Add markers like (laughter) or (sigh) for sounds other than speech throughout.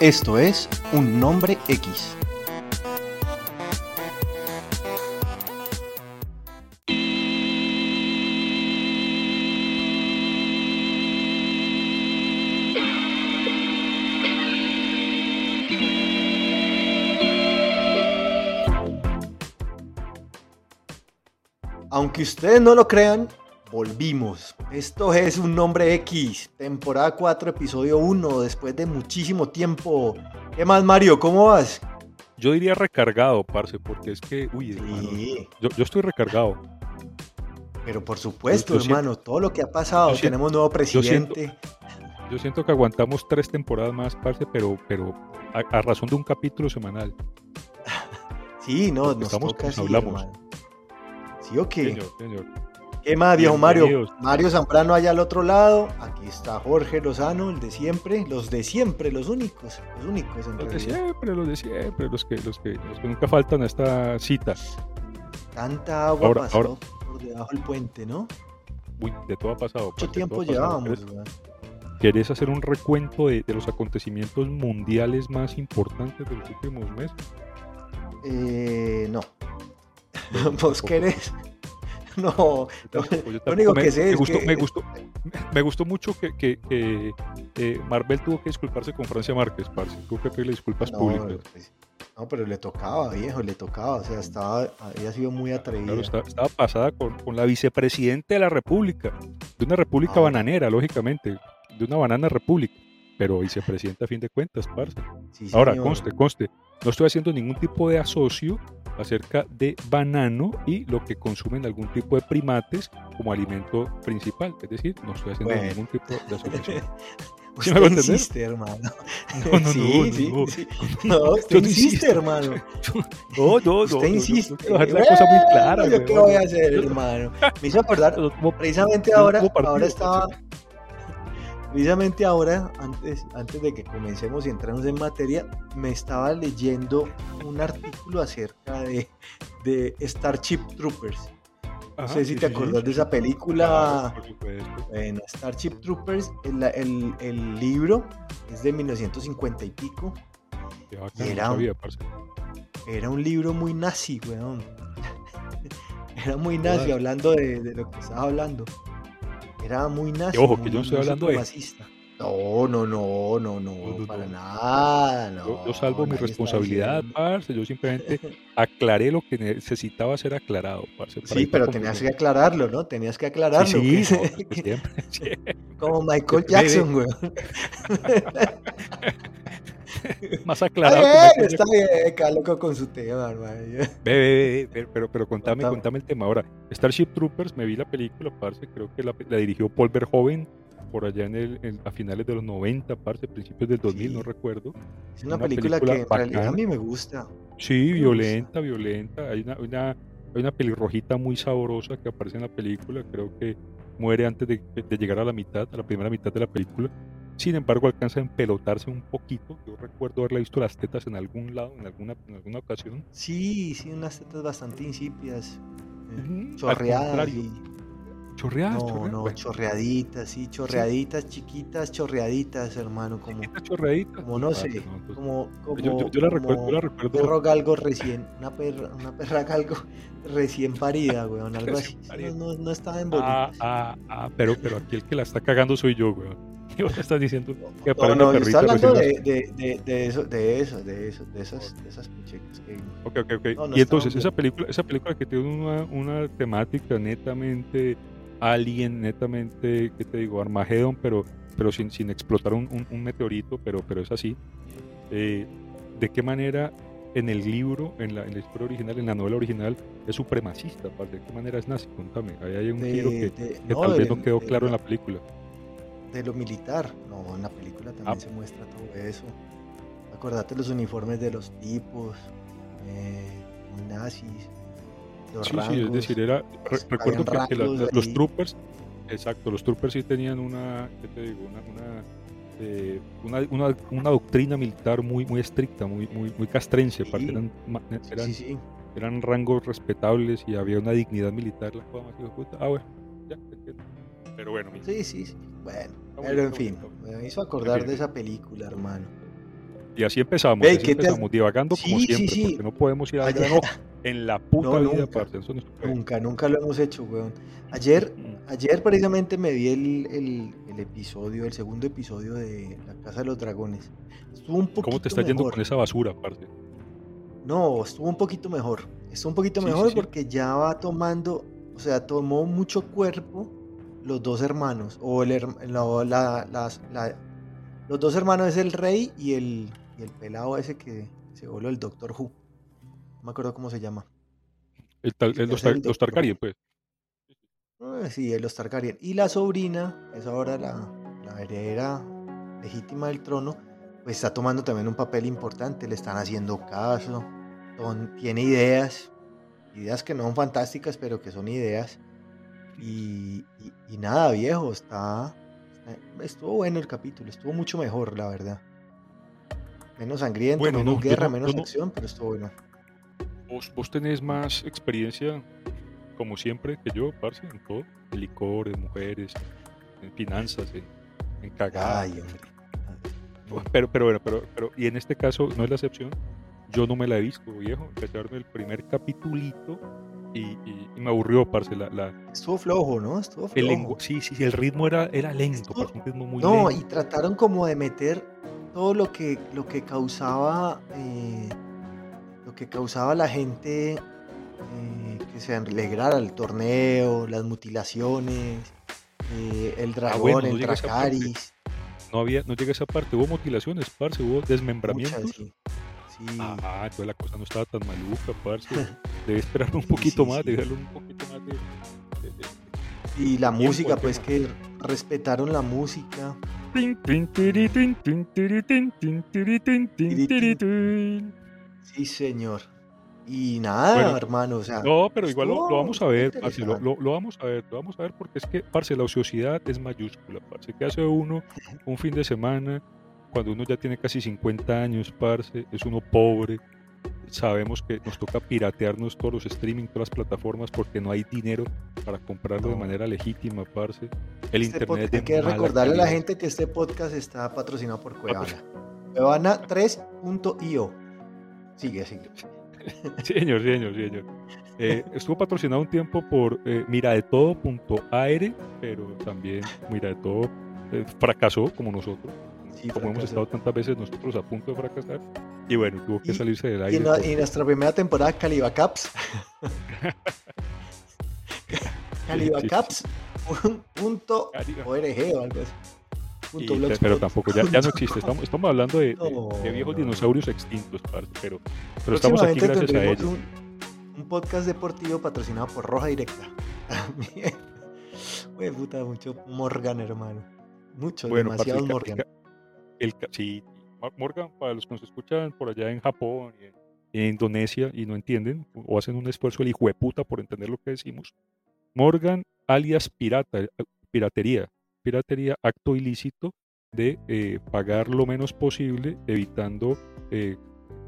Esto es Un Nombre X. Aunque ustedes no lo crean, volvimos. Esto es un nombre X, temporada 4, episodio 1, después de muchísimo tiempo. ¿Qué más, Mario? ¿Cómo vas? Yo diría recargado, parce, porque es que, uy, yo, estoy recargado. Pero por supuesto, hermano, todo lo que ha pasado, tenemos nuevo presidente. Yo siento, que aguantamos tres temporadas más, parce, pero, pero a, razón de un capítulo semanal. (laughs) sí, no, nos estamos, toca hablamos. ¿Sí o qué? Señor, señor. ¿Qué más, viejo Mario? Mario Zambrano allá al otro lado. Aquí está Jorge Lozano, el de siempre. Los de siempre, los únicos. Los únicos, en Los de siempre, los de siempre. Los que, los que, los que nunca faltan a esta cita. Tanta agua pasó por debajo del puente, ¿no? Uy, de todo ha pasado. Mucho tiempo llevábamos, ¿Querés hacer un recuento de, de, los acontecimientos mundiales más importantes de los últimos meses? Eh, no. (laughs) ¿Vos querés? (laughs) No, lo único que sé me es gustó, que... Me gustó, me gustó mucho que, que, eh, Marvel tuvo que disculparse con Francia Márquez, parce. Tuvo que pedirle disculpas públicas. Pues, no, pero le tocaba, viejo, le tocaba. O sea, estaba, había sido muy atrevida. Claro, estaba, pasada con, con, la vicepresidenta de la República. De una república ah. bananera, lógicamente. De una banana república pero vicepresidenta a fin de cuentas, parce. Ahora, conste, conste, no estoy haciendo ningún tipo de asocio acerca de banano y lo que consumen algún tipo de primates como alimento principal. Es decir, no estoy haciendo ningún tipo de asociación. (laughs) ¿Sí me insiste, hermano. No, no, sí, no, sí, no, (laughs) no. usted insiste, hermano. No, no, no. Usted insiste. No, no, la cosa muy clara. ¿Yo qué voy a hacer, hermano? Me hizo acordar, (laughs) precisamente ahora, ahora estaba, Precisamente ahora, antes, antes de que comencemos y entremos en materia, me estaba leyendo un artículo acerca de, de Starship Troopers. No sé si te acordás de esa película. bueno, Starship Troopers, el, el, el, libro es de 1950 y pico. Era, un, era un libro muy nazi, weón. (laughs) era muy nazi, hablando de, de lo que estaba hablando. Era muy nazi. ojo, que yo no estoy hablando de. No, no, no, no, no, para nada. No, yo, salvo mi responsabilidad, parce. Yo simplemente (laughs) aclaré lo que necesitaba ser aclarado, parce. Sí, pero tenías que aclararlo, ¿no? Tenías que aclararlo. Sí, sí (laughs) (laughs) siempre, Como Michael Jackson, güey. (laughs) Más aclarado. está bien, loco con su tema, Ve, pero, pero contame, contame el tema. Ahora, Starship Troopers, me vi la película, parce, creo que la, dirigió Paul Verhoeven por allá en el, a finales de los 90, parce, principios del 2000, no recuerdo. Es una, película, que en realidad a mí me gusta. Sí, violenta, violenta. Hay una, una, hay una pelirrojita muy sabrosa que aparece en la película, creo que muere antes de, de llegar a la mitad, a la primera mitad de la película sin embargo, alcanza a empelotarse un poquito. Yo recuerdo haberle visto las tetas en algún lado, en alguna, en alguna ocasión. Sí, sí, unas tetas bastante insípidas, eh, chorreadas. Chorreadas, no, no, chorreaditas, sí, chorreaditas, chiquitas, chorreaditas, hermano, como, chorreaditas. como no sé, como, como, yo, yo, la recuerdo, yo la recuerdo. Un perro galgo recién, una perra, una perra galgo (laughs) recién parida, weón, (laughs) algo así. No, no, estaba en. Ah, ah, ah, pero, pero aquí el que la está cagando soy yo, weón. (laughs) ¿Qué vos estás diciendo? Que no, no, yo estoy hablando de, de, de, de, eso, de eso, de eso, de esas, de esas que... Ok, ok, ok. No, no y entonces, esa película, esa película que tiene una, una temática netamente alien, netamente, ¿qué te digo? Armageddon, pero, pero sin, sin explotar un, un, un meteorito, pero, pero es así. Eh, ¿De qué manera en el libro, en la, en la, historia original, en la novela original, es supremacista? ¿De qué manera es nazi? Contame. Ahí hay un giro que, que tal vez no quedó claro en la película de lo militar. No, en la película también ah. se muestra todo eso. Acordate los uniformes de los tipos, eh, nazis, los sí, sí, es decir, era, recuerdo que, los troopers, exacto, los troopers sí tenían una, ¿qué te digo? Una, eh, una, una, una, doctrina militar muy, muy estricta, muy, muy, muy castrense, eran, eran eran rangos respetables y había una dignidad militar, la más. Ah, bueno, ya, Pero bueno, sí, sí, sí. Bueno, pero en fin, me hizo acordar de esa película, hermano. Y así empezamos, así empezamos, divagando como siempre, porque no podemos ir a grano (laughs) en la puta vida, nunca, nunca lo hemos hecho, weón. Ayer, ayer precisamente me vi el, el, el, episodio, el segundo episodio de La Casa de los Dragones. Estuvo un poquito ¿Cómo te está yendo con esa basura, aparte? No, estuvo un poquito mejor. Estuvo un poquito mejor porque ya va tomando, o sea, tomó mucho cuerpo los dos hermanos, o el, la, la, los dos hermanos es el rey y el, y el pelado ese que se voló el Doctor Who. No me acuerdo cómo se llama. El, los, Targaryen, pues. Ah, sí, los Targaryen. Y la sobrina, es ahora la, la heredera legítima del trono, pues está tomando también un papel importante, le están haciendo caso, tiene ideas, ideas que no son fantásticas, pero que son ideas. Y, nada, viejo, está, Estuvo bueno el capítulo, estuvo mucho mejor, la verdad. Menos sangriento, menos guerra, menos acción, pero estuvo bueno. Vos, tenés más experiencia, como siempre, que yo, parce, en todo. En licores, mujeres, en finanzas, en, en pero, pero bueno, pero, pero, y en este caso no es la excepción. Yo no me la he visto, viejo. Empecé a verme el primer capitulito y, me aburrió, parce. La, Estuvo flojo, ¿no? Estuvo flojo. sí, sí, el ritmo era, era lento, un ritmo muy No, y trataron como de meter todo lo que, lo que causaba. Eh, lo que causaba la gente eh, que se alegrara el torneo, las mutilaciones, eh, el ah, dragón, el Dracaris. No había, no llega a esa parte, hubo mutilaciones, parce, hubo desmembramientos. sí. Ah, entonces la cosa no estaba tan maluca, parce. (laughs) Debe esperar un poquito más, debe darle un poquito más de, y la música, pues que respetaron la música. Sí, señor. Y nada, hermano, o sea. No, pero igual lo, vamos a ver, parce, lo, lo, vamos a ver, lo vamos a ver porque es que, parce, la ociosidad es mayúscula, parce. ¿Qué hace uno un fin de semana cuando uno ya tiene casi 50 años, parce? Es uno pobre. Sabemos que nos toca piratearnos todos los streaming, todas las plataformas porque no hay dinero para comprarlo de manera legítima, parce. El este internet Hay que recordarle a la gente que este podcast está patrocinado por Cuevana. Cuevana 3.io. Sigue, sigue. (laughs) señor, señor, señor. Eh, estuvo patrocinado un tiempo por eh, miradetodo.ar, pero también Mira de Todo eh, fracasó como nosotros. Como hemos estado tantas veces nosotros a punto de fracasar. Y bueno, tuvo que salirse del aire. Y, nuestra primera temporada, Calibacaps. (laughs) Calibacaps.org o algo así pero tampoco, ya, ya, no existe. (laughs) Estamos, estamos hablando de, de, viejos dinosaurios extintos, pero, pero estamos aquí gracias a ellos. Un, podcast deportivo patrocinado por Roja Directa. (laughs) Güey, puta, mucho Morgan, hermano. Mucho, bueno, demasiado Morgan. Sí, Morgan, para los que nos escuchan por allá en Japón y en, Indonesia y no entienden, o hacen un esfuerzo el hijo de puta por entender lo que decimos. Morgan, alias pirata, piratería, piratería, acto ilícito de eh, pagar lo menos posible, evitando eh,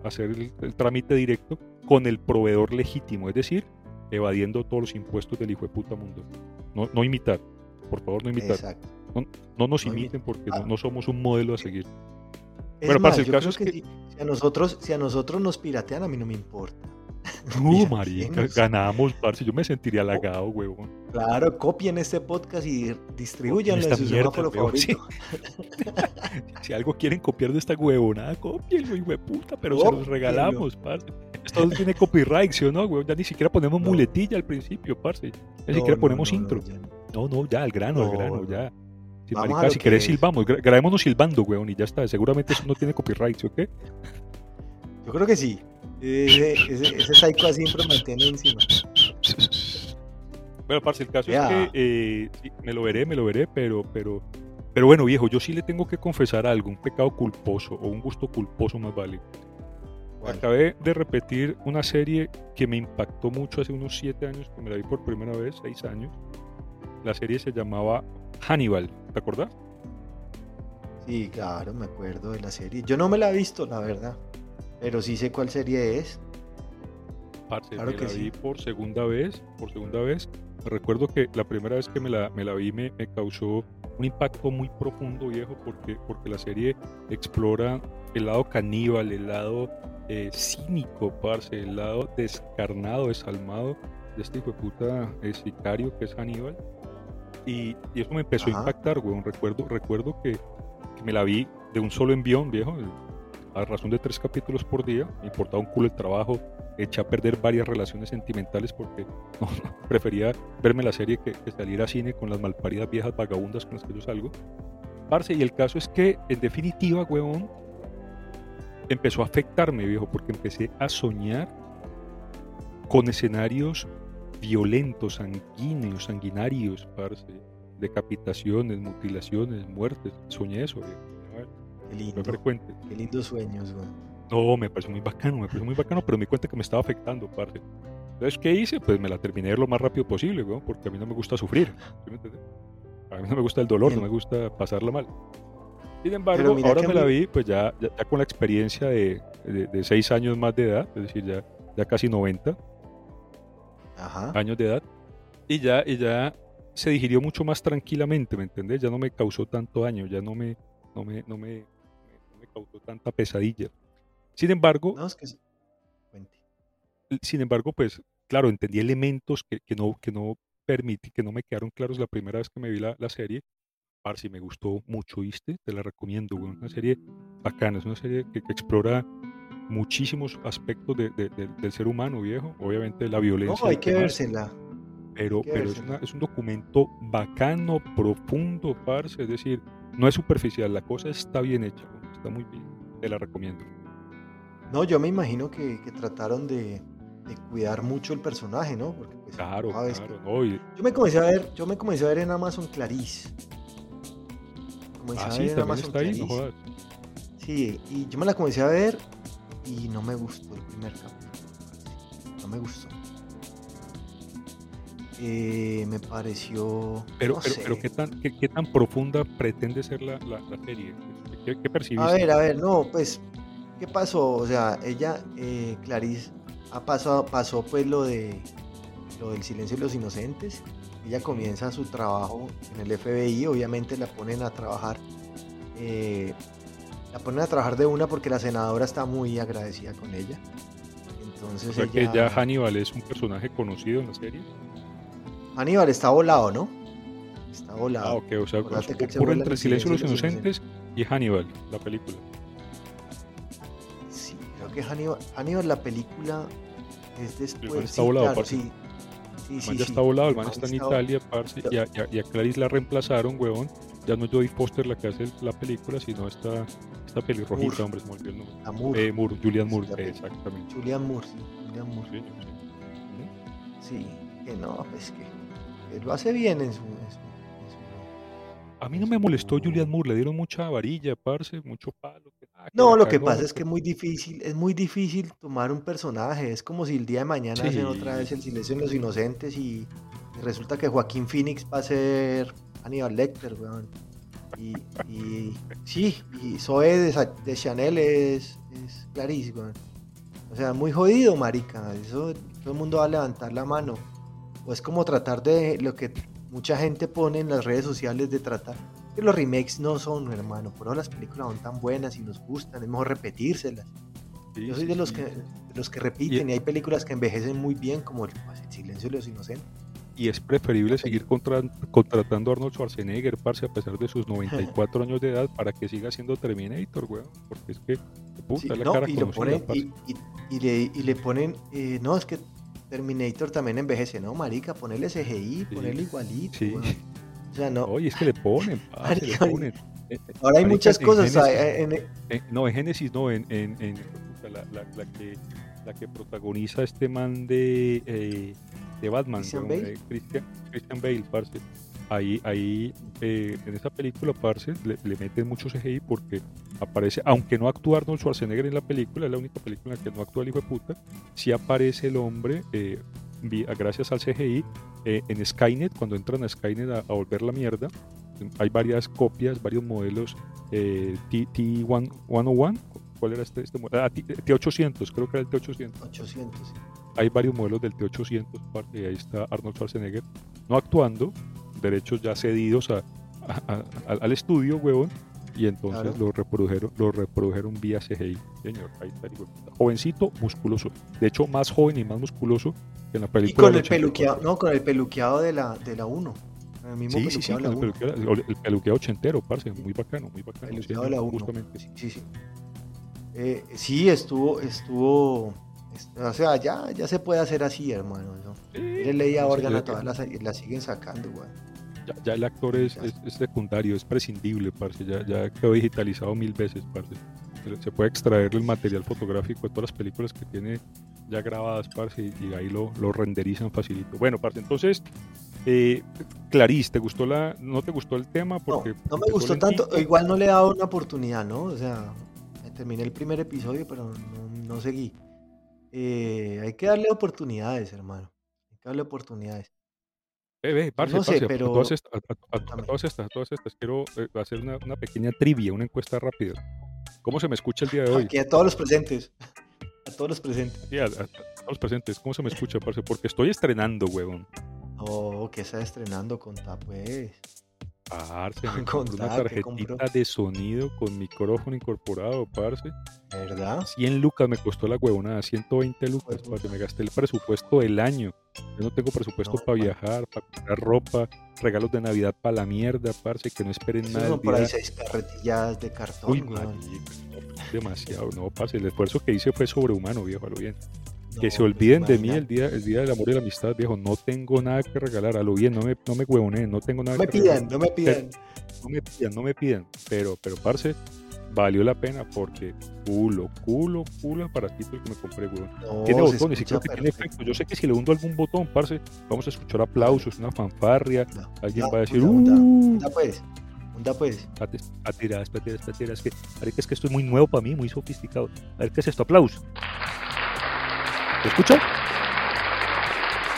hacer el, trámite directo con el proveedor legítimo, es decir, evadiendo todos los impuestos del hijo de puta mundo. No, no imitar, por favor, no imitar. No, no, nos imiten porque ah. no, somos un modelo a seguir. bueno, para el caso es que, si, a nosotros, si a nosotros nos piratean, a mí no me importa. (laughs) Uh, marica, ganamos, parce. Yo me sentiría halagado, huevón. Claro, copien este podcast y distribuyanlo en su semáforo favorito. (laughs) si algo quieren copiar de esta huevonada, copienlo, hijo de puta, pero se los regalamos, parce. Esto no tiene copyright, ¿sí o no, huevón? Ya ni siquiera ponemos muletilla al principio, parce. Ni siquiera ponemos intro. No, no, ya, al grano, al grano, ya. Si, marica, si querés silbamos, grabémonos silbando, huevón, y ya está. Seguramente eso no tiene copyright, ¿sí o qué? Yo creo que sí. Ese, ese, ese psycho siempre mantiene encima. Bueno, parce, el caso es que eh, me lo veré, me lo veré, pero, pero, pero bueno, viejo, yo sí le tengo que confesar algo, un pecado culposo o un gusto culposo más vale. Acabé de repetir una serie que me impactó mucho hace unos 7 años, que me la vi por primera vez, 6 años. La serie se llamaba Hannibal, ¿te acordás? Sí, claro, me acuerdo de la serie. Yo no me la he visto, la verdad. Pero sí sé cuál serie es. Parce, me la vi por segunda vez, por segunda vez. Recuerdo que la primera vez que me la, me la vi me, me causó un impacto muy profundo, viejo, porque, porque la serie explora el lado caníbal, el lado eh, cínico, parce, el lado descarnado, desalmado de este hijo de puta eh, sicario que es Aníbal. Y, y, eso me empezó a impactar, weón. Recuerdo, recuerdo que, que, me la vi de un solo envión, viejo, a razón de tres capítulos por día. Me importaba un culo el trabajo, eché a perder varias relaciones sentimentales porque (laughs) prefería verme la serie que, que, salir a cine con las malparidas viejas vagabundas con las que yo salgo. Parce, y el caso es que, en definitiva, weón, empezó a afectarme, viejo, porque empecé a soñar con escenarios violentos, sanguíneos, sanguinarios, parce, decapitaciones, mutilaciones, muertes. Soñé eso, viejo. Qué lindo. frecuente. Qué lindos sueños, weón. No, me pareció muy bacano, me pareció muy bacano, pero me di cuenta que me estaba afectando, parce. Entonces, ¿qué hice? Pues me la terminé lo más rápido posible, weón, porque a mí no me gusta sufrir. a mí no me gusta el dolor, no me gusta pasarla mal. Sin embargo, ahora me la vi, pues ya, ya, con la experiencia de, de, seis años más de edad, es decir, ya, ya casi 90 años de edad, y ya, y ya se digirió mucho más tranquilamente, ¿me entendés? Ya no me causó tanto daño, ya no me, no me, no me, no me causó tanta pesadilla. Sin embargo, no, es que... sin embargo, pues claro, entendí elementos que, que no, que no permití, que no me quedaron claros la primera vez que me vi la, la serie si me gustó mucho, ¿viste? Te la recomiendo, güey. Una serie bacana, es una serie que, explora muchísimos aspectos de, del ser humano, viejo. Obviamente la violencia. No, hay que vérsela. Pero, pero es, es, un documento bacano, profundo, parce. Es decir, no es superficial, la cosa está bien hecha, está muy bien. Te la recomiendo. No, yo me imagino que, que trataron de, cuidar mucho el personaje, ¿no? Porque pues, claro, claro. No, Yo me comencé a ver, yo me comencé a ver en Amazon Clarice ah, sí, está ahí, no jodas. Sí, y yo me la comencé a ver y no me gustó el primer capítulo. No me gustó. Eh, me pareció. Pero, pero, pero, ¿qué, tan, qué, tan profunda pretende ser la, la, serie? ¿Qué, ¿Qué, percibiste? A ver, a ver, no, pues, ¿qué pasó? O sea, ella, eh, Clarice, ha pasado, pasó pues lo de lo del silencio de los inocentes ella comienza su trabajo en el FBI, obviamente la ponen a trabajar. Eh, la ponen a trabajar de una porque la senadora está muy agradecida con ella. Entonces o sea que ya Hannibal es un personaje conocido en la serie. Hannibal está volado, ¿no? Está volado. Ah, ok, o sea, ocurre entre Silencio de los Inocentes y Hannibal, la película. Sí, creo que Hannibal, Hannibal la película es después. Está volado, sí, el man ya está volado, el man está en Italia, parce, y, a, y, a, Clarice la reemplazaron, huevón. Ya no es Jodie Foster la que hace la película, sino esta, esta pelirrojita, hombre, se me olvidó el nombre. Moore. Eh, Moore, Julian Moore, exactamente. Julian Moore, sí, Julian Moore. Sí, sí. que no, pues que, que, lo hace bien en su, en su a mí no me molestó Julian Moore, le dieron mucha varilla, parce, mucho palo. Ah, no, lo que pasa es que es muy difícil, es muy difícil tomar un personaje. Es como si el día de mañana hacen otra vez el silencio de los inocentes y, resulta que Joaquín Phoenix va a ser Aníbal Lecter, weón. Y, y sí, y Zoe de, Chanel es, es weón. O sea, muy jodido, marica. Eso todo el mundo va a levantar la mano. O es como tratar de lo que mucha gente pone en las redes sociales de tratar que los remakes no son, hermano. Por eso las películas son tan buenas y nos gustan, es mejor repetírselas. Yo soy de los que, los que repiten y, hay películas que envejecen muy bien, como El, Silencio de los Inocentes. Y es preferible seguir contratando a Arnold Schwarzenegger, parce, a pesar de sus 94 años de edad, para que siga siendo Terminator, weón. Porque es que, puta, la cara y, ponen, y, le, y le ponen, eh, no, es que Terminator también envejece, ¿no, marica? Ponerle CGI, ponerle igualito. Sí. O sea, no. Oye, es que le ponen, (laughs) le ponen. Eh, Ahora hay muchas cosas. En no, en Génesis no, en, en, en la, la, la, que, la que protagoniza este man de, eh, de Batman, Christian, Bale? Christian, Christian Bale, parce ahí, ahí eh, en esa película, parce, le, meten mucho CGI porque aparece, aunque no actúa Arnold Schwarzenegger en la película, es la única película en la que no actúa el hijo de puta, sí aparece el hombre, eh, gracias al CGI, eh, en Skynet, cuando entran a Skynet a, volver la mierda, hay varias copias, varios modelos T101, ¿cuál era este, este modelo? Ah, T800, creo que era el T800. 800, hay varios modelos del T800, parce, y ahí está Arnold Schwarzenegger, no actuando, derechos ya cedidos a, al estudio, huevón, y entonces lo reprodujeron lo reprodujeron vía CGI señor ahí está jovencito musculoso de hecho más joven y más musculoso que en la película y con el peluqueado no con el peluqueado de la de la 1 el mismo sí, sí, sí, el, peluqueado, el, peluqueado, ochentero, parce, muy bacano, muy bacano. El peluqueado de la 1. Sí, sí, sí. Eh, sí, estuvo, estuvo, o sea, ya, ya se puede hacer así, hermano. ¿no? Leía órgano, todas las, la siguen sacando, güey ya, el actor es, es, secundario, es prescindible, parce, ya, ya quedó digitalizado mil veces, parce. Se puede extraer el material fotográfico de todas las películas que tiene ya grabadas, parce, y, ahí lo, lo, renderizan facilito. Bueno, parce, entonces, eh, Clarice, ¿te gustó la, no te gustó el tema? Porque, no, me gustó tanto, igual no le he dado una oportunidad, ¿no? O sea, terminé el primer episodio, pero no, seguí. Eh, hay que darle oportunidades, hermano. Hay que darle oportunidades. Ve, parce, no sé, pero... a, todas estas, a, todas estas, quiero eh, hacer una, una, pequeña trivia, una encuesta rápida. ¿Cómo se me escucha el día de hoy? Aquí a todos los presentes. A todos los presentes. Sí, a, todos los presentes. ¿Cómo se me escucha, parce? Porque estoy estrenando, huevón. Oh, ¿qué está estrenando? Contá, pues. Parce, me (laughs) una tarjetita de sonido con micrófono incorporado, parce. ¿Verdad? 100 lucas me costó la huevonada, 120 lucas, pues, parce. Me gasté el presupuesto del año. Yo no tengo presupuesto para viajar, para comprar ropa, regalos de Navidad para la mierda, parce, que no esperen nada. Son por ahí seis carretillas de cartón. Uy, demasiado, no, parce. El esfuerzo que hice fue sobrehumano, viejo, a lo bien que se olviden de mí el día, el día del amor y la amistad, viejo. No tengo nada que regalar, a lo bien, no me, no me huevoneen, no tengo nada no me que pidan, No me pidan, no me pidan, no me pidan. Pero, pero, parce, valió la pena porque culo, culo, culo aparatito el que me compré, weón. tiene botones y creo que tiene efecto. Yo sé que si le hundo algún botón, parce, vamos a escuchar aplausos, una fanfarria. Alguien va a decir, ¡Uh! pues. ¿Dónde pues? Patiras, patiras, patiras. Que, es que esto es muy nuevo para mí, muy sofisticado. A ver, ¿qué es esto? Aplauso. ¿Se escucha?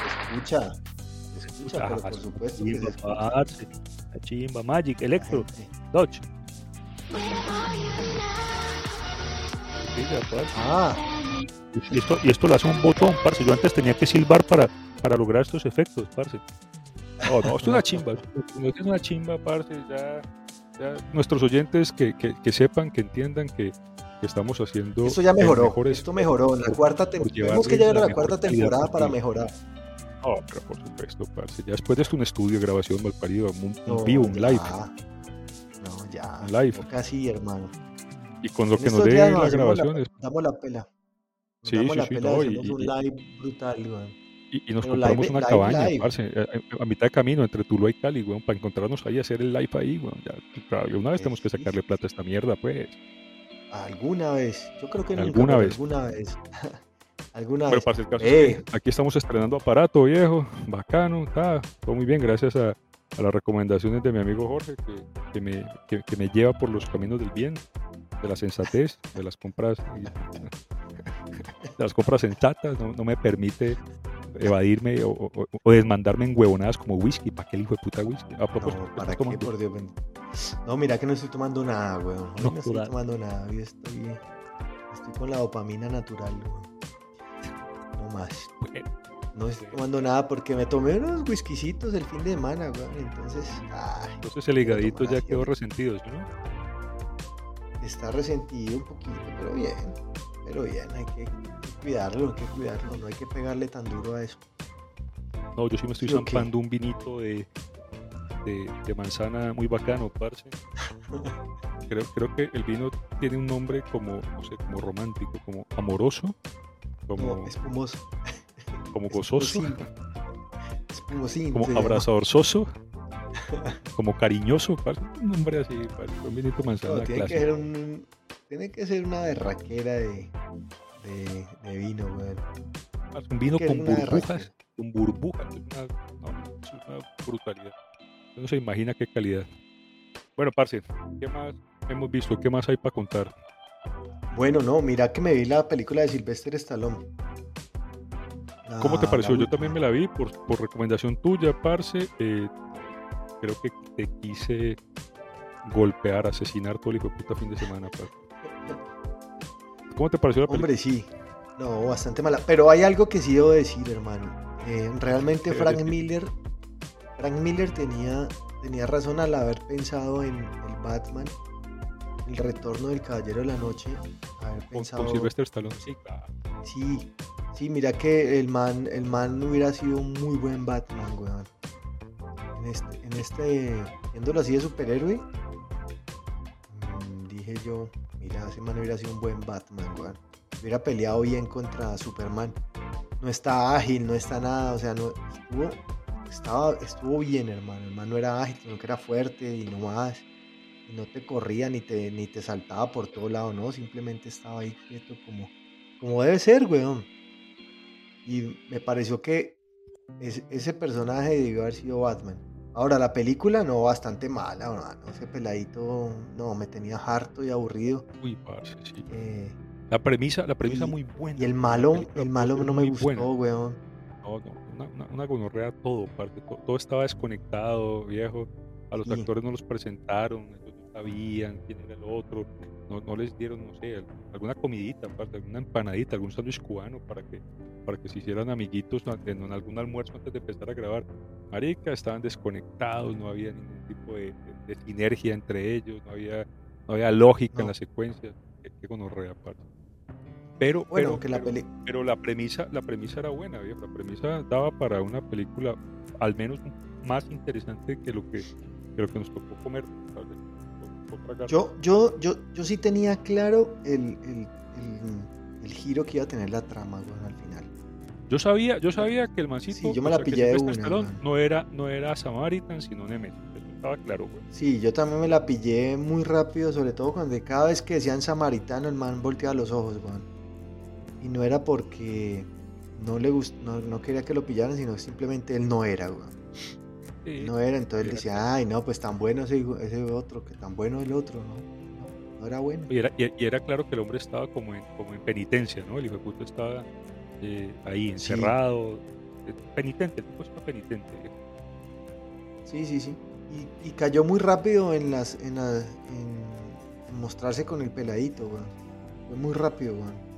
Se escucha. Se escucha, pero por supuesto. Chimba, que se chimba, Magic, Electro, Dodge. Ah. Y esto, y esto lo hace un botón, parce. Yo antes tenía que silbar para, para lograr estos efectos, parce. No, no, esto es una (laughs) chimba. No es una chimba, parce. Ya, ya nuestros oyentes que, que, que sepan, que entiendan que estamos haciendo. Esto ya mejoró. Esto mejororó. La cuarta Tenemos que llegar a la, cuarta temporada para mejorar. No, pero por supuesto, parce. Ya después de esto, un estudio de grabación mal parido, un, un vivo, un live. No, ya. Un live. Casi, hermano. Y con lo que nos dé la grabación. es... Damos la pela. sí, sí, la sí, pela, no, y, un live brutal, Y, y, nos compramos una cabaña, parce, a, mitad de camino entre Tuluá y Cali, weón, para encontrarnos ahí, hacer el live ahí, weón. Ya, una vez tenemos que sacarle plata a esta mierda, pues. Alguna vez. Yo creo que nunca, alguna vez. Alguna vez. (laughs) alguna vez. Eh. aquí estamos estrenando aparato viejo, bacano, está todo muy bien, gracias a, las recomendaciones de mi amigo Jorge, que, me, que, me lleva por los caminos del bien, de la sensatez, de las compras, de (laughs) las compras sensatas, no, no me permite evadirme o, desmandarme en huevonadas como whisky. ¿Para qué el hijo de puta whisky? A propósito, no, ¿para qué, por Dios? No, mira que no estoy tomando nada, weón. No, no estoy tomando nada. Yo estoy, estoy con la dopamina natural, weón. No más. No estoy tomando nada porque me tomé unos whiskycitos el fin de semana, weón. Entonces, Entonces el higadito ya quedó resentido, ¿no? Está resentido un poquito, pero bien. Pero bien, hay que cuidarlo, hay que cuidarlo, no hay que pegarle tan duro a eso. No, yo sí me estoy zampando un vinito de, de, manzana muy bacano, parce. (laughs) creo, creo que el vino tiene un nombre como, no sé, como romántico, como amoroso, como espumoso, como (laughs) gozoso, espumosín, como abrazadorzoso, (laughs) como cariñoso, parce. un nombre así, parce. un vinito manzana tiene que ser un, tiene que ser una berraquera de, de, de vino, güey. Un vino con burbujas, con burbujas, una, no, es una brutalidad. No se imagina qué calidad. Bueno, Parce, ¿qué más hemos visto? ¿Qué más hay para contar? Bueno, no, mira que me vi la película de Sylvester Stallone. ¿Cómo te pareció? Yo también me la vi por, por recomendación tuya, Parce. Eh, creo que te quise golpear, asesinar todo el hijo de puta fin de semana, parce. (laughs) ¿Cómo te pareció la película? Hombre, sí. No, bastante mala. Pero hay algo que sí debo decir, hermano. Eh, realmente (laughs) Frank Miller, Frank Miller tenía, tenía razón al haber pensado en el Batman, el retorno del Caballero de la Noche. Haber pensado. Con Sylvester Stallone, sí, Sí, sí, mira que el man, el man hubiera sido un muy buen Batman, weón. En este, en este, viéndolo así de superhéroe, mm, dije yo, mira, ese man hubiera sido un buen Batman, weón hubiera peleado bien contra Superman. No está ágil, no está nada, o sea, no estuvo, estaba, estuvo bien, hermano. El man no era ágil, sino que era fuerte y no más. Y no te corría ni te, ni te saltaba por todo lado, no, simplemente estaba ahí quieto como, como debe ser, weón. Y me pareció que ese personaje debió haber sido Batman. Ahora, la película no, bastante mala, ¿no? ese peladito, no, me tenía harto y aburrido. Uy, parce, sí. Eh, la premisa, la premisa muy buena. Y el malo, el malo no me gustó, weón. No, no, una, una gonorrea todo, parte, todo, estaba desconectado, viejo. A los actores no los presentaron, ellos no sabían quién era el otro, no, no les dieron, no sé, alguna comidita, aparte, alguna empanadita, algún sándwich cubano para que, para que se hicieran amiguitos en, algún almuerzo antes de empezar a grabar. Marica, estaban desconectados, no había ningún tipo de, sinergia entre ellos, no había, no había lógica en la secuencia. Qué, qué gonorrea, aparte. Pero, pero, que la pero, la premisa, la premisa era buena, la premisa daba para una película al menos más interesante que lo que, lo que nos tocó comer. Yo, yo, yo, yo sí tenía claro el, el, giro que iba a tener la trama al final. Yo sabía, yo sabía que el mancito yo me la pillé de una, no era, no era Samaritan, sino Nemesis. Estaba claro, güey. Sí, yo también me la pillé muy rápido, sobre todo cuando cada vez que decían Samaritano, el man volteaba los ojos, güey. Y no era porque no le gust no, quería que lo pillaran, sino simplemente él no era, no era, entonces él decía, ay, no, pues tan bueno ese, ese, otro, que tan bueno el otro, ¿no? No, era bueno. Y era, y, era, claro que el hombre estaba como en, como en penitencia, ¿no? El hijo de puta estaba eh, ahí encerrado, eh, penitente, el tipo estaba penitente. Sí, sí, sí. Y, cayó muy rápido en las en, mostrarse con el peladito, güey. Fue muy rápido, güey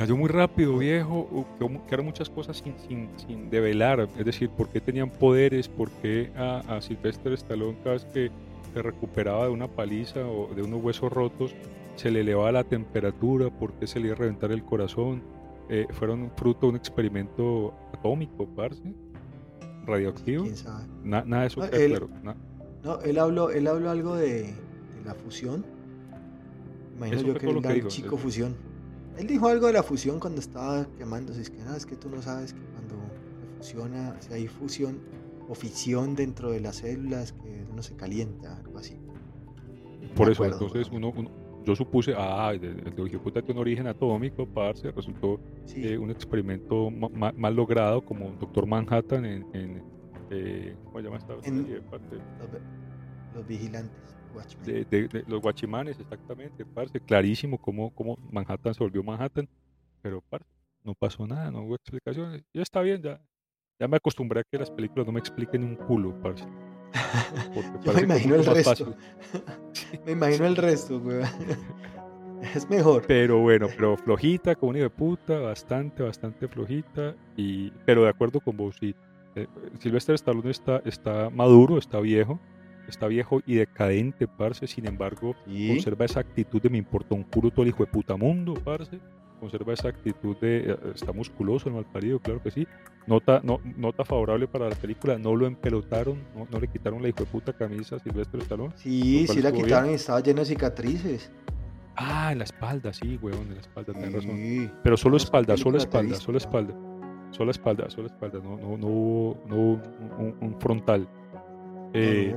cayó muy rápido, viejo, quedaron muchas cosas sin, sin, sin, develar, es decir, por qué tenían poderes, por qué a, a Sylvester Stallone cada vez que se recuperaba de una paliza o de unos huesos rotos, se le elevaba la temperatura, por qué se le iba a reventar el corazón, eh, fueron fruto de un experimento atómico, parce, radioactivo. nada de eso no, él, No, él habló, él habló algo de, la fusión. Imagino yo que, el chico fusión. Él dijo algo de la fusión cuando estaba quemándose. Es que nada, es que tú no sabes que cuando se fusiona, si hay fusión o fisión dentro de las células, que uno se calienta, algo así. Por eso, entonces uno, yo supuse, ah, el de puta tiene un origen atómico, parce, resultó eh, un experimento mal logrado como Doctor Manhattan en, en eh, ¿cómo se llama esta los vigilantes de, los guachimanes, exactamente, parce, clarísimo cómo, cómo Manhattan se volvió Manhattan, pero parce, no pasó nada, no hubo explicaciones, ya está bien, ya, ya me acostumbré a que las películas no me expliquen un culo, parce. (laughs) Yo (laughs) me imagino el resto. me imagino el resto, güey. es mejor. Pero bueno, pero flojita, como un hijo de puta, bastante, bastante flojita, y, pero de acuerdo con vos, sí. Eh, Sylvester Stallone está, está maduro, está viejo, está viejo y decadente, parce, sin embargo, conserva esa actitud de me importa un culo todo el hijo de puta mundo, parce, conserva esa actitud de eh, está musculoso el malparido, claro que sí, nota, no, nota favorable para la película, no lo empelotaron, no, le quitaron la hijo de puta camisa a Silvestre Stallone. Sí, sí la quitaron y estaba lleno de cicatrices. Ah, en la espalda, sí, weón, en la espalda, tenés razón. Pero solo espalda, solo espalda, solo espalda. Solo espalda, solo espalda, no, no, no hubo, un, frontal. Eh,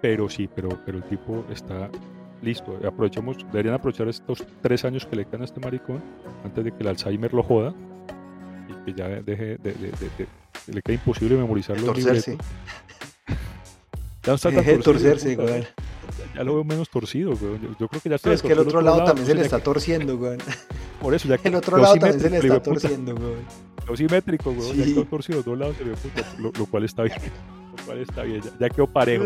pero sí, pero, pero el tipo está listo. Aprovechemos, deberían aprovechar estos tres años que le quedan a este maricón antes de que el Alzheimer lo joda y que ya deje de, le quede imposible memorizar los torcerse. (laughs) Ya no está tan torcerse, güey. Ya lo veo menos torcido, güey. Yo, creo que ya está. es que el otro, lado, también se le está torciendo, güey. (laughs) Por eso, ya (laughs) que el otro lado también se le está torciendo, güey. Lo simétrico, güey. Ya quedó torcido dos lados, se le lo, lo cual está bien está bien, ya, quedó parejo.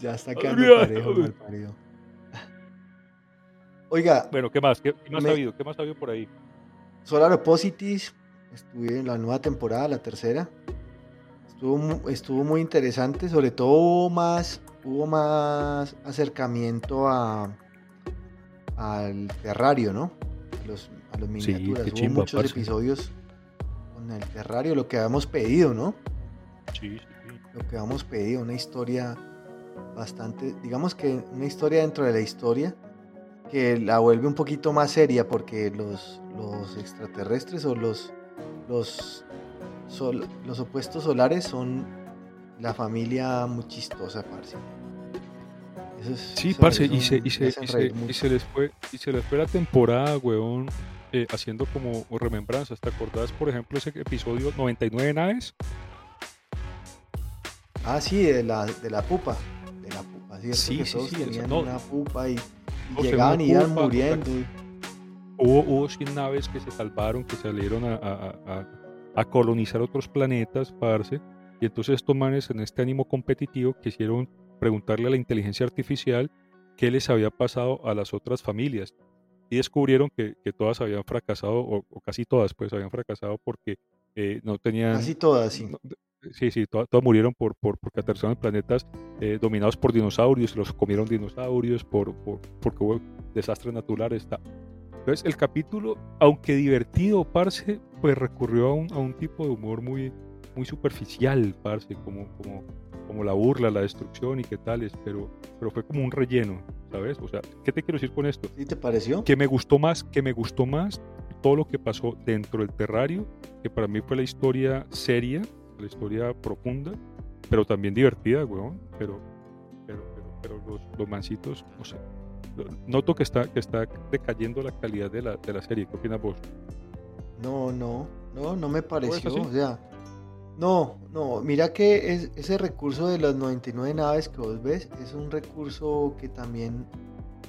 Ya está quedando parejo, mal Oiga. Bueno, ¿qué más? ¿Qué, más ha habido? ¿Qué más ha habido por ahí? Solar Opposites, estuve en la nueva temporada, la tercera. Estuvo, estuvo muy interesante, sobre todo hubo más, hubo más acercamiento a al terrario, ¿no? A los, a los miniaturas. hubo muchos episodios con el terrario, lo que habíamos pedido, ¿no? Sí, sí, sí. Lo que habíamos pedido, una historia bastante, digamos que una historia dentro de la historia que la vuelve un poquito más seria porque los, los extraterrestres o los, los, los opuestos solares son la familia muy chistosa, parce. sí, parce, y, se, y, se, y, se, les fue, y se les fue la temporada, weón, eh, haciendo como remembranzas. ¿Te acordás, por ejemplo, ese episodio 99 naves? Ah, sí, de la, de la pupa. De la pupa, Sí, sí, sí. Tenían una pupa y llegaban y iban muriendo. Hubo, hubo 100 naves que se salvaron, que salieron a, a, a, colonizar otros planetas, parce. Y entonces estos manes en este ánimo competitivo quisieron preguntarle a la inteligencia artificial qué les había pasado a las otras familias. Y descubrieron que, que todas habían fracasado, o, casi todas pues habían fracasado porque eh, no tenían... Casi todas, sí. Sí, sí, todas, murieron por, por, porque aterrizaron en planetas eh, dominados por dinosaurios, los comieron dinosaurios, por, por, porque hubo desastres naturales. Entonces, el capítulo, aunque divertido, parce, pues recurrió a un, a un tipo de humor muy, muy superficial, parce, como, como, como la burla, la destrucción y qué tales, pero, pero fue como un relleno, ¿sabes? O sea, ¿qué te quiero decir con esto? ¿Sí te pareció? Que me gustó más, que me gustó más todo lo que pasó dentro del terrario, que para mí fue la historia seria, la historia profunda, pero también divertida, weón, pero, pero, pero, los, los mancitos, no sé, noto que está, que está decayendo la calidad de la, de la serie. ¿Qué opinas vos? No, no, no, no me pareció. O sea, no, no, mira que es, ese recurso de las 99 naves que vos ves es un recurso que también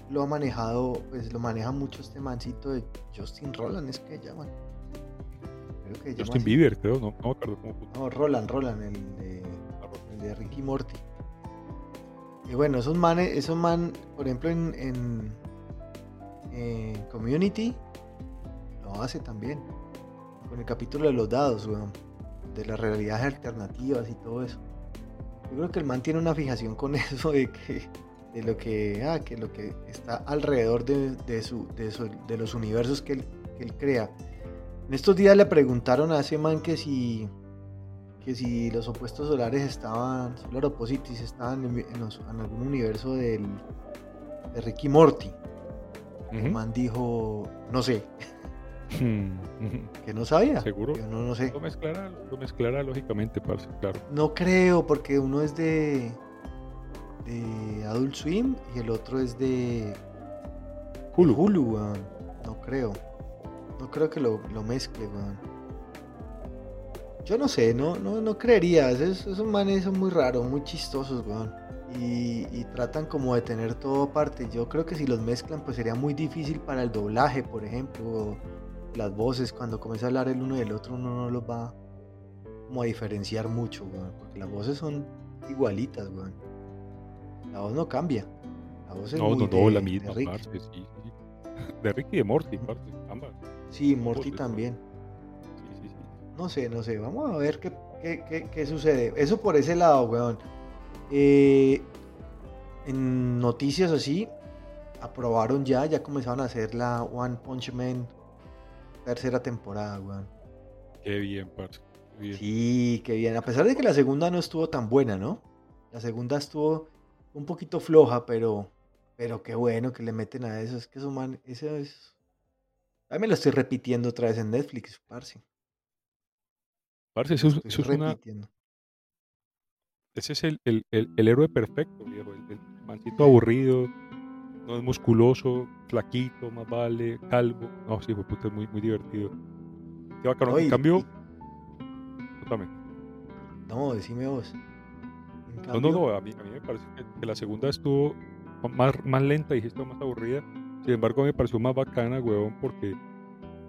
lo ha manejado, pues lo maneja mucho este mancito de Justin Roland, es que llaman. Justin Bieber, creo, no, no cómo. No, Roland, Roland, el de, el de Ricky Morty. Y bueno, esos manes, esos man, por ejemplo, en, en, Community, lo hace también. Con el capítulo de los dados, weón. De las realidades alternativas y todo eso. Yo creo que el man tiene una fijación con (laughs) eso de que de lo que, ah, que lo que está alrededor de, de, su, de, de los universos que él, que él, crea. En estos días le preguntaron a ese man que si que si los opuestos solares estaban, solar opposites estaban en, en, algún universo del, de Ricky Morty. El man dijo, no sé. (laughs) que no sabía. Seguro. no, no sé. Lo mezclará, lo mezclará lógicamente, parce, claro. No creo, porque uno es de, de Adult Swim y el otro es de Hulu. Hulu, No creo. No creo que lo, lo mezcle, weón. Yo no sé, no, no, no creería. Esos, manes son muy raros, muy chistosos, weón. Y, tratan como de tener todo aparte. Yo creo que si los mezclan, pues sería muy difícil para el doblaje, por ejemplo. Las voces, cuando comienza a hablar el uno y el otro, uno no los va como a diferenciar mucho, weón. Porque las voces son igualitas, weón. La voz no cambia. La voz es no, muy no, no, la misma, de Rick. sí, sí. (laughs) De Rick y de Morty, parte, ambas. Sí, Morty también. No sé, no sé. Vamos a ver qué, qué, qué, sucede. Eso por ese lado, weón. Eh, en noticias así, aprobaron ya, ya comenzaron a hacer la One Punch Man tercera temporada, weón. Qué bien, parce. Sí, qué bien. A pesar de que la segunda no estuvo tan buena, ¿no? La segunda estuvo un poquito floja, pero, pero qué bueno que le meten a eso. Es que eso, man, eso es. A me lo estoy repitiendo otra vez en Netflix, parce. Parce, Ese es el, el, el, héroe perfecto, viejo. El, mancito aburrido, no es musculoso, flaquito, más vale, calvo. No, sí, puta, es muy, muy divertido. Qué bacano. en cambio. No, decime vos. No, no, no. A mí, a mí me parece que, la segunda estuvo más, más lenta y más aburrida. Sin embargo, me pareció más bacana, huevón, porque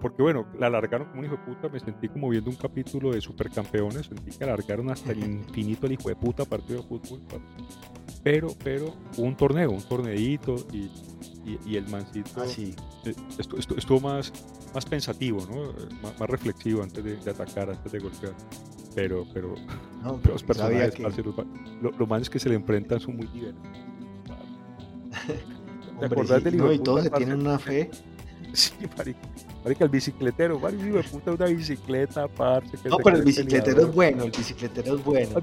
porque bueno, la alargaron como un hijo de puta, me sentí como viendo un capítulo de Supercampeones, sentí que alargaron hasta el infinito el hijo de puta partido de fútbol. Pero, pero un torneo, un torneito y, y, el mancito ah, sí. Eh, estuvo, más, más pensativo, ¿no? más, reflexivo antes de, atacar, antes de golpear. Pero, pero, (laughs) los personajes, que... los, los, manes que se le enfrentan son muy divertidos. (laughs) ¿Te acordás del no, y todos se tienen una fe. (laughs) Sí, marica. Marica, el bicicletero, marica, hijo de puta, una bicicleta, parce. no, pero el bicicletero es bueno, el bicicletero es bueno.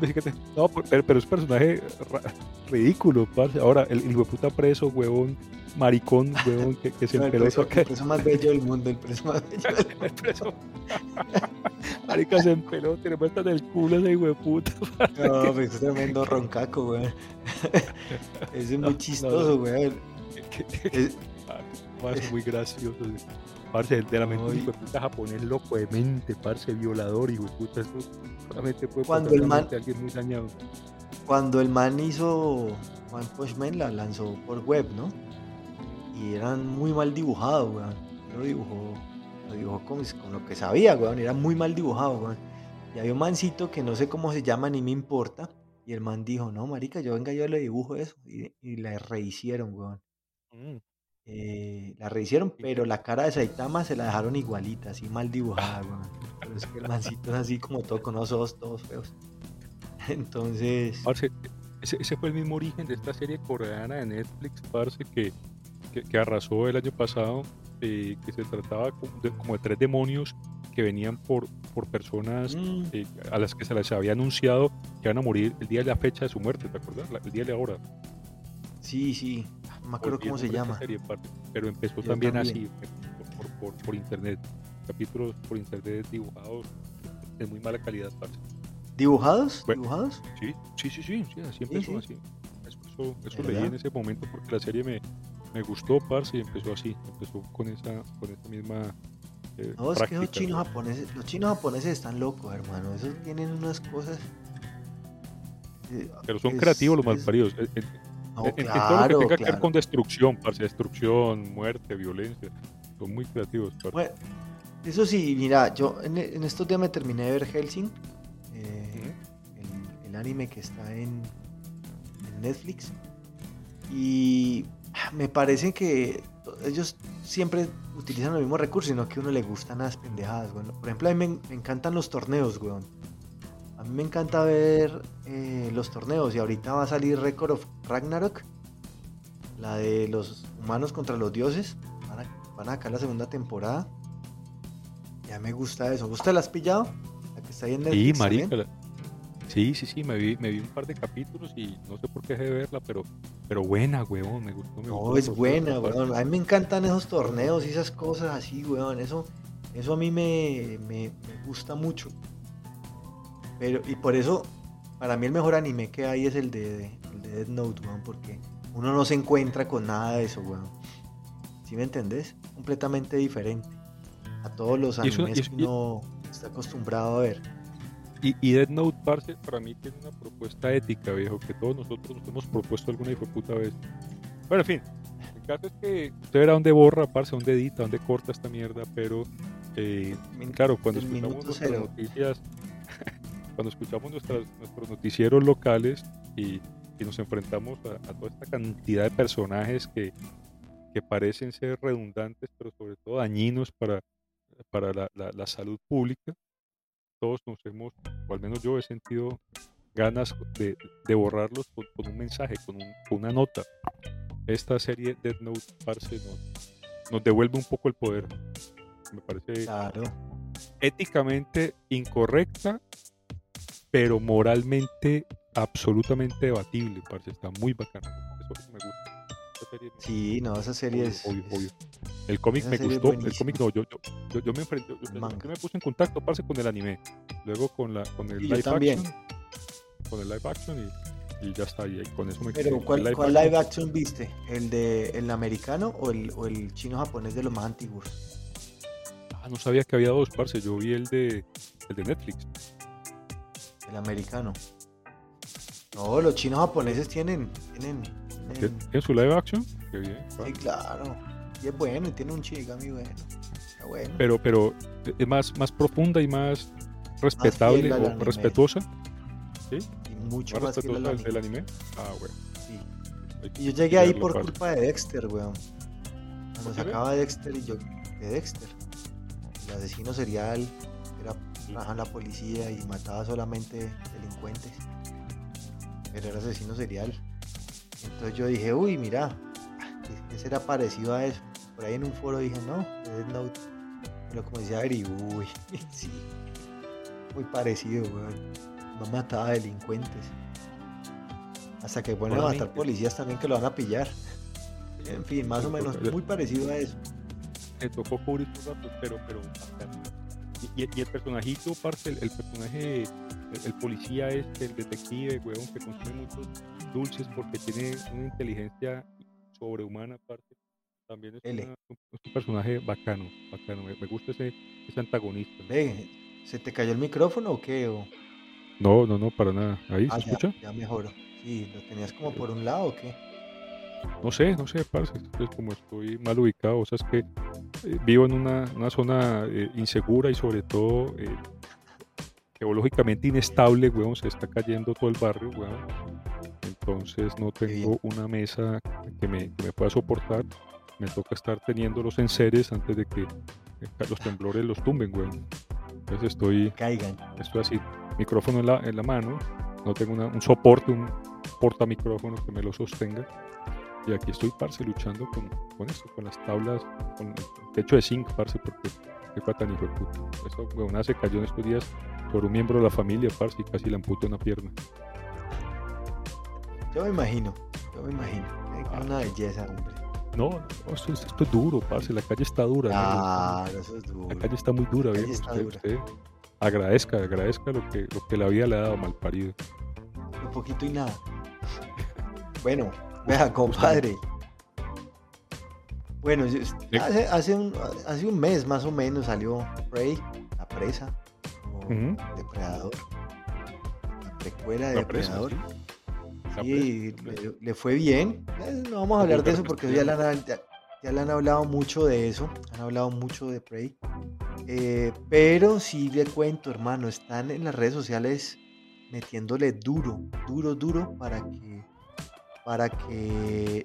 No, pero, pero, es un personaje ridículo, parce. Ahora, el hijo de puta preso, huevón, maricón, huevón, que, que se no, el, preso, el preso más bello del mundo, el preso más bello del mundo. (laughs) el preso. Marica se empeló, te le muestran el culo ese hijo de puta. (laughs) No, pues es tremendo roncaco, weón. Ese es muy chistoso, weón. (laughs) Es, (laughs) muy gracioso. Parce, enteramente de puta japonés loco de mente, parce, violador, de puta. Eso solamente puede cuando el man, alguien muy dañado. Cuando el man hizo One Punch Man, la lanzó por web, ¿no? Y eran muy mal dibujados, weón. Lo dibujó, lo dibujó con, con, lo que sabía, weón. Era muy mal dibujado, weón. Y había un mancito que no sé cómo se llama ni me importa. Y el man dijo, no, marica, yo venga, yo le dibujo eso. Y, y la rehicieron, weón. Mm. Eh, la rehicieron, pero la cara de Saitama se la dejaron igualita, así mal dibujada, Pero es que el mancito es así como todo con los ojos todos feos. (laughs) Entonces. ese, fue el mismo origen de esta serie coreana de Netflix, parce, que, que, arrasó el año pasado, eh, que se trataba como de, tres demonios que venían por, por personas mm. eh, a las que se les había anunciado que iban a morir el día de la fecha de su muerte, ¿te acuerdas? El día de ahora. Sí, sí, no me acuerdo cómo se llama. pero empezó también, así, por, por, internet. Capítulos por internet dibujados de muy mala calidad, parce. ¿Dibujados? ¿Dibujados? Sí, sí, sí, sí, sí así empezó así. Eso, eso leí en ese momento porque la serie me, me gustó, parce, y empezó así. Empezó con esa, con esa misma. Eh, no, es que los chinos, japoneses, los chinos japoneses están locos, hermano. Esos tienen unas cosas. Eh, pero son creativos los malparidos. Eh, eh, en, todo lo que tenga que ver con destrucción, parce, destrucción, muerte, violencia. Son muy creativos, Bueno, eso sí, mira, yo en, estos días me terminé de ver Helsing, eh, el, anime que está en, Netflix. Y me parece que ellos siempre utilizan los mismos recursos, sino que a uno le gustan las pendejadas, Bueno, por ejemplo, a mí me, me encantan los torneos, weón. A mí me encanta ver eh, los torneos y ahorita va a salir Record of Ragnarok, la de los humanos contra los dioses. Van a, van a sacar la segunda temporada. Ya me gusta eso. ¿Usted la has pillado? La que está ahí en Netflix. Sí, marica. Sí, sí, sí, me vi, me vi un par de capítulos y no sé por qué dejé de verla, pero, pero buena, weón, me gustó. Me no, es buena, weón. A mí me encantan esos torneos y esas cosas así, weón. Eso, eso a mí me, me, me gusta mucho. Pero, y por eso, para mí el mejor anime que hay es el de, el de Death Note, weón, porque uno no se encuentra con nada de eso, weón. ¿Sí me entendés? Completamente diferente a todos los animes que uno está acostumbrado a ver. Y, y Death Note, parce, para mí tiene una propuesta ética, viejo, que todos nosotros nos hemos propuesto alguna hijo puta vez. Bueno, en fin, el caso es que usted verá dónde borra, parce, dónde edita, dónde corta esta mierda, pero eh, claro, cuando escuchamos las noticias, cuando escuchamos nuestras, nuestros noticieros locales y, nos enfrentamos a, toda esta cantidad de personajes que, que, parecen ser redundantes, pero sobre todo dañinos para, para la, la, salud pública, todos nos hemos, o al menos yo he sentido ganas de, de borrarlos con, un mensaje, con, una nota. Esta serie Dead Note, parce, nos, nos devuelve un poco el poder. Me parece éticamente incorrecta pero moralmente absolutamente debatible, parece, está muy bacana. Eso me gusta. sí, no, esa serie es, El cómic me gustó, el cómic no, yo, yo, yo, me enfrenté, yo, me puse en contacto, parce, con el anime, luego con la con el live action, con el live action y, y ya está, y con eso me Pero ¿cuál, live, ¿cuál live action viste? ¿El de el americano o el, o el chino japonés de los más antiguos? Ah, no sabía que había dos, parce, yo vi el de el de Netflix. El americano. No, los chinos japoneses tienen. ¿Tienen, tienen... su live action? Qué bien. Sí, claro. Y es bueno, y tiene un muy bueno. Pero, pero es más, más profunda y más respetable o respetuosa. ¿Sí? Y mucho más, respetuosa del anime. Ah, bueno. Sí. Y yo llegué ahí por culpa de Dexter, weón. Cuando se acaba Dexter y yo. De Dexter. El asesino serial era la policía y mataba solamente delincuentes. Pero era asesino serial. Entonces yo dije, uy, mira, ese era parecido a eso. Por ahí en un foro dije, no, es Note. Pero como decía Ari, uy, (laughs) sí, muy parecido, weón. No mataba delincuentes. Hasta que ponen a matar policías también que lo van a pillar. En fin, más o menos muy parecido a eso. Me tocó cubrir un rato, pero, pero y, y, el personajito, parte, el, personaje, el, policía este, el detective, weón, que consume muchos dulces porque tiene una inteligencia sobrehumana, parte. También es, un personaje bacano, bacano. Me, gusta ese, ese antagonista. ¿se te cayó el micrófono o qué? No, no, no, para nada. ¿Ahí se ah, escucha? Ya mejoró. Sí, ¿lo tenías como por un lado o qué? No sé, no sé, parce. Es como estoy mal ubicado. O sea, es que vivo en una, una zona eh, insegura y sobre todo eh, geológicamente inestable, weón. Se está cayendo todo el barrio, weón. Entonces no tengo una mesa que me, que me pueda soportar me toca estar teniendo los enseres antes de que eh, los temblores los tumben, güey. Entonces estoy. Caigan. Estoy así, micrófono en la, en la mano, no tengo un soporte, un portamicrófono que me lo sostenga. Y aquí estoy, parce, luchando con, con esto, con las tablas, con el techo de zinc, parce, porque qué fue tan hijo de puta. Eso, weón, se cayó en estos días sobre un miembro de la familia, parce, y casi le amputó una pierna. Yo me imagino, yo me imagino. Es una belleza, hombre. No, esto, es duro, parce. La calle está dura. Ah, eso es duro. La calle está muy dura, bien. Usted, agradezca, agradezca lo que, lo que la vida le ha dado mal parido. Un poquito y nada. bueno, vea, (laughs) compadre. Bueno, hace, hace, un, hace un mes más o menos salió Prey, la presa, o Depredador. La precuela de Depredador. Sí, le, fue bien. Eh, no vamos a hablar de eso porque ya le, han, ya, le han hablado mucho de eso. Han hablado mucho de Prey. Eh, pero sí le cuento, hermano, están en las redes sociales metiéndole duro, duro, duro para que para que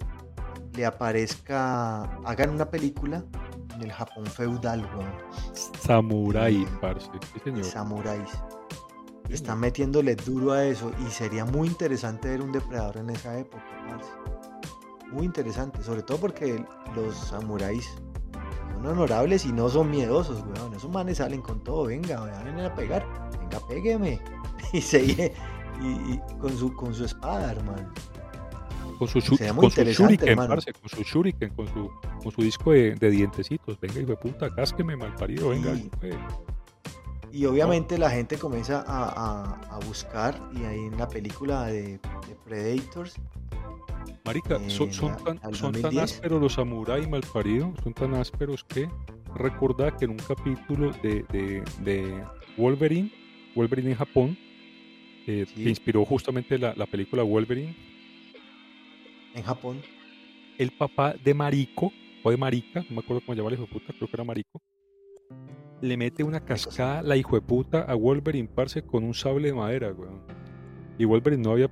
le aparezca, hagan una película en el Japón feudal, Samurai, parce. Samuráis están metiéndole duro a eso y sería muy interesante ver un depredador en esa época, Muy interesante, sobre todo porque los samuráis son honorables y no son miedosos, weón. Esos manes salen con todo, venga, van a pegar, venga, pégueme. (laughs) Y se y, con su con su espada, hermano. Con su, con su shuriken, parce, con su shuriken, con su, con su disco de, de dientecitos. Venga, hijo de puta, cásqueme mal parido, venga. Y obviamente la gente comienza a, buscar, y ahí en la película de, Predators. Marica, son, tan, ásperos los samuráis malparidos, son tan ásperos que recordá que en un capítulo de, Wolverine, Wolverine en Japón, eh, que inspiró justamente la, película Wolverine. En Japón. El papá de Marico, o de Marica, no me acuerdo cómo llamaba el hijo de puta, creo que era Marico le mete una cascada, la hijo de puta, a Wolverine, parce, con un sable de madera, weón. Y Wolverine no había,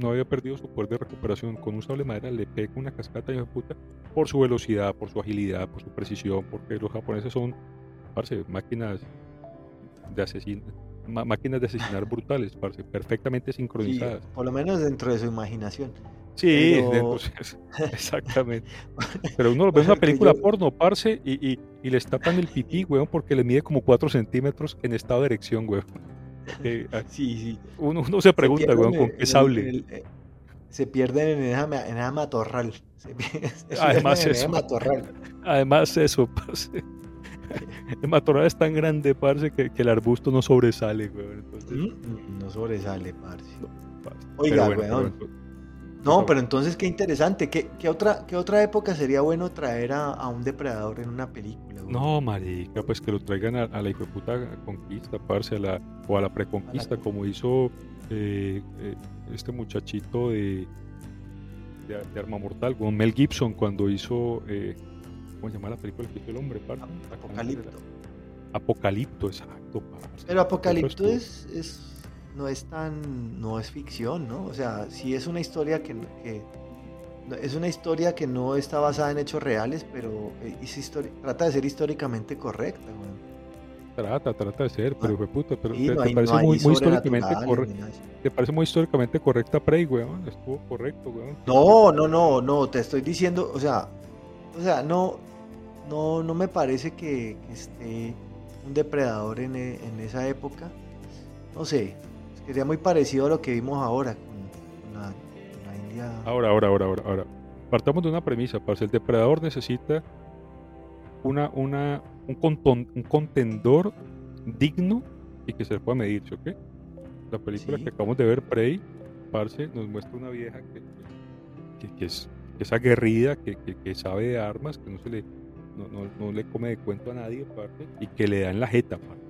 no había perdido su poder de recuperación. Con un sable de madera le pega una cascada, hijo de puta, por su velocidad, por su agilidad, por su precisión, porque los japoneses son, parce, máquinas de asesinar máquinas de asesinar brutales, parce, perfectamente sincronizadas. por lo menos dentro de su imaginación. Sí, (laughs) exactamente. (laughs) Pero uno ve en una película porno, parce, y, y, y, les tapan el pipí, weón, porque le mide como 4 centímetros en estado de erección, weón. Eh, ah, sí, sí. Uno, uno se pregunta, weón, ¿con qué sable? Eh, se pierden en esa, en matorral. además eso. Además eso, parce. (laughs) El matorral es tan grande, parce, que, que el arbusto no sobresale, weón. Mm, no sobresale, parce. Oiga, weón. No, pero entonces qué interesante. ¿Qué, qué, otra, qué otra época sería bueno traer a, a un depredador en una película? No, marica, pues que lo traigan a, la puta conquista, parce, a la, o a la preconquista, como hizo eh, eh, este muchachito de, de, Arma Mortal, con Mel Gibson cuando hizo eh, ¿Cómo se llama la película que hizo el hombre, parce? Apocalipto. Apocalipto, exacto, parce. Pero Apocalipto es, es, no es tan, no es ficción, ¿no? O sea, sí es una historia que, que es una historia que no está basada en hechos reales, pero eh, es trata de ser históricamente correcta, güey. Trata, trata de ser, pero fue puta, pero te, parece muy, históricamente correcta. Te parece muy históricamente correcta Prey, weón. Estuvo correcto, weón. No, no, no, no, te estoy diciendo, o sea, o sea, no, no, no me parece que, esté un depredador en, en, esa época. No sé, sería muy parecido a lo que vimos ahora con, la, India. Ahora, ahora, ahora, ahora, ahora. Partamos de una premisa, para el depredador necesita una, una, un, un contendor digno y que se le pueda medir, ¿ok? La película que acabamos de ver, Prey, parce, nos muestra una vieja que, que, es, es, aguerrida, que, que, sabe de armas, que no se le, no, no, no, le come de cuento a nadie, parce, y que le da en la jeta, parce.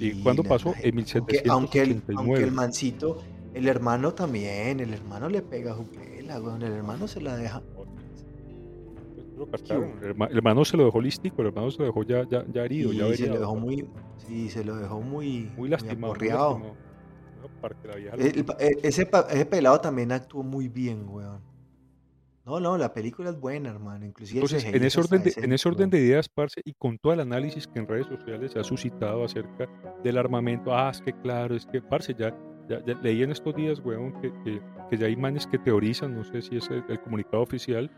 ¿Y cuándo pasó? En 1789. Aunque, el, aunque el mancito, el hermano también, el hermano le pega a Jupela, el hermano se la deja el, hermano se lo dejó lístico, el hermano se lo dejó ya, ya, ya herido. ya se lo dejó muy, sí, se lo dejó muy, muy lastimado. ese, ese, pelado también actuó muy bien, weón. No, no, la película es buena, hermano. Inclusive Entonces, en ese, orden de, en ese orden de ideas, Parce, y con todo el análisis que en redes sociales se ha suscitado acerca del armamento, ah, es que claro, es que, Parce, ya, ya, leí en estos días, weón, que, que, ya hay manes que teorizan, no sé si es el comunicado oficial,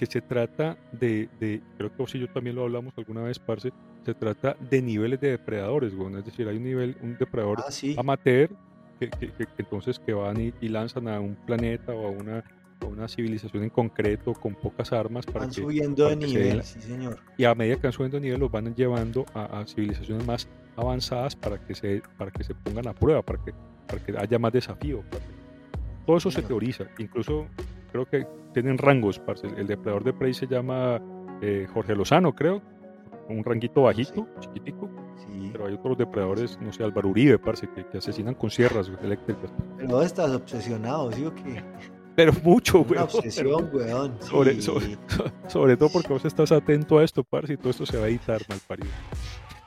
que se trata de, de, creo que vos y yo también lo hablamos alguna vez, Parce, se trata de niveles de depredadores, bueno, es decir, hay un nivel, un depredador ah, amateur que, que, que, entonces que van y, lanzan a un planeta o a una, a una civilización en concreto con pocas armas para van subiendo de nivel, sí señor. Y a medida que van subiendo de nivel los van llevando a, civilizaciones más avanzadas para que se, para que se pongan a prueba, para que, para que haya más desafío. todo eso se teoriza, incluso creo que tienen rangos, parce. El depredador de Prey se llama eh, Jorge Lozano, creo. Un ranguito bajito, chiquitico. Sí. Pero hay otros depredadores, no sé, Álvaro Uribe, parce, que, asesinan con sierras eléctricas. Pero estás obsesionado, ¿sí o qué? Pero mucho, güey. obsesión, weón. Sobre, sobre, todo porque vos estás atento a esto, parce, y todo esto se va a editar, mal parido.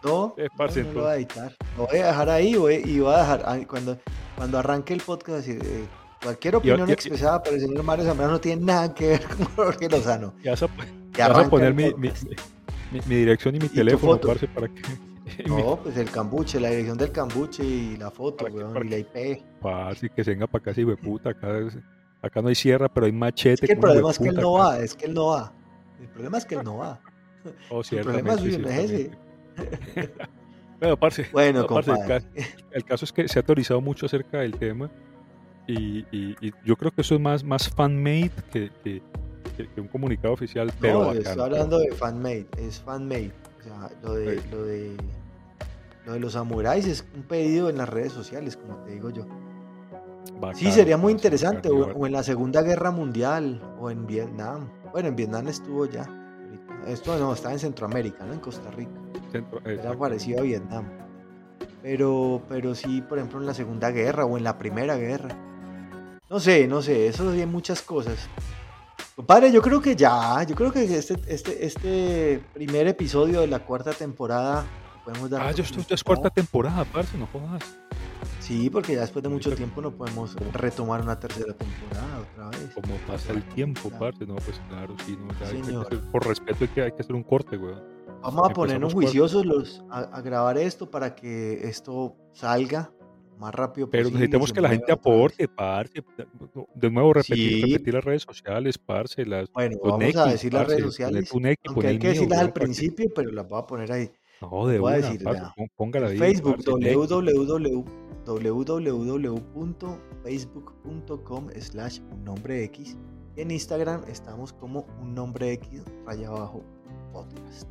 No, eh, no, lo voy a editar. Lo voy a dejar ahí y voy a dejar, cuando, cuando arranque el podcast, decir, eh, Cualquier opinión expresada por el señor Mario Zambrano no tiene nada que ver (laughs) con Jorge Lozano. Ya vas a, poner mi, mi, mi, dirección y mi teléfono, parce, para que... (laughs) No, pues el cambuche, la dirección del cambuche y la foto, weón, y la IP. Parce, que se venga para acá, si puta, acá, acá no hay sierra, pero hay machete. Es que el problema es que él no va, es que él no va. El problema es que él no va. Oh, el problema no es ese. bueno, parce, (laughs) bueno, parce, el, caso, es que se ha autorizado mucho acerca del tema y, yo creo que eso es más, más fan-made que, que, un comunicado oficial. Pero no, estoy hablando de fan-made, es fan-made. O sea, lo de, lo, de, lo de los samuráis es un pedido en las redes sociales, como te digo yo. Sí, sería muy interesante, o, en la Segunda Guerra Mundial, o en Vietnam. Bueno, en Vietnam estuvo ya. Esto no, está en Centroamérica, ¿no? En Costa Rica. Era parecido a Vietnam. Pero, pero sí, por ejemplo, en la Segunda Guerra o en la Primera Guerra. No sé, no sé, eso hay muchas cosas. Compadre, yo creo que ya, yo creo que este, este, este primer episodio de la cuarta temporada podemos dar. Ah, yo estoy, es cuarta temporada, parce, no jodas. Sí, porque ya después de mucho tiempo no podemos retomar una tercera temporada otra vez. Como pasa el tiempo, parce, no, pues claro, sí, no, ya por respeto hay que, hay que hacer un corte, weón. Vamos a ponernos juiciosos los, a, a, grabar esto para que esto salga más rápido Pero necesitamos que la gente aporte, parce. De nuevo, repetir, repetir las redes sociales, parce. Las, bueno, vamos a decir las redes sociales. aunque hay que decirlas al principio, pero las voy a poner ahí. No, de voy a decir, póngala ahí. Facebook, www.facebook.com slash un nombre X. Y en Instagram estamos como un nombre X raya abajo podcast.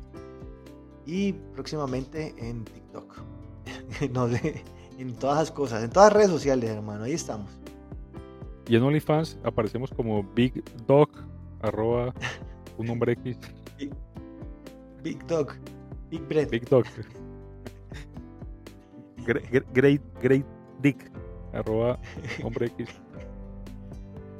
Y próximamente en TikTok. (laughs) no sé en todas las cosas, en todas las redes sociales, hermano. Ahí estamos. Y en OnlyFans aparecemos como Big Dog, arroba un nombre X. (laughs) Big, Dog, Big Bread. Big Dog. Great, great, great Dick, arroba hombre X.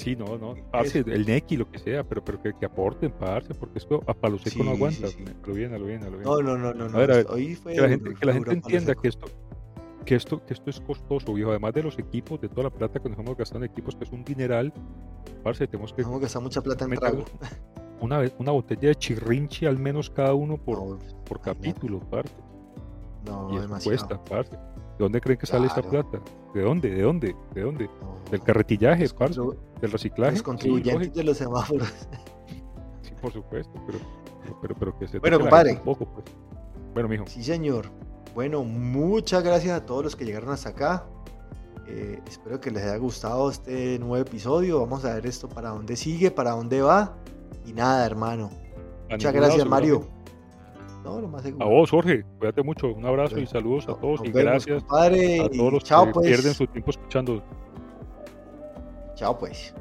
Sí, no, no. Parce, el Neki, lo que sea, pero, pero que, que aporten, parce, porque esto a palo seco no aguanta. Lo viene, lo viene, lo viene. No, no, no, no. A ver, a ver, Hoy fue que la gente, que la gente entienda que esto, que esto, que esto es costoso, viejo. Además de los equipos, de toda la plata que nos hemos gastado en equipos, que es un dineral, parce, tenemos que. Hemos gastado mucha plata en trago. Una, una botella de chirrinchi al menos cada uno por, por capítulo, parce. No, y demasiado. cuesta, parce. ¿De dónde creen que sale esta plata? ¿De dónde? ¿De dónde? ¿De dónde? Del carretillaje, parce, del reciclaje. Los contribuyentes sí, de los semáforos. Sí, por supuesto, pero, pero, pero que se Bueno, compadre. Un poco, pues. Bueno, mijo. Sí, señor. Bueno, muchas gracias a todos los que llegaron hasta acá. Eh, espero que les haya gustado este nuevo episodio. Vamos a ver esto para dónde sigue, para dónde va. Y nada, hermano. Muchas gracias, Mario. No, lo más seguro. A vos, Jorge. Cuídate mucho. Un abrazo y saludos a todos. y gracias a todos los chao, que pues. pierden su tiempo escuchando. Chao, pues.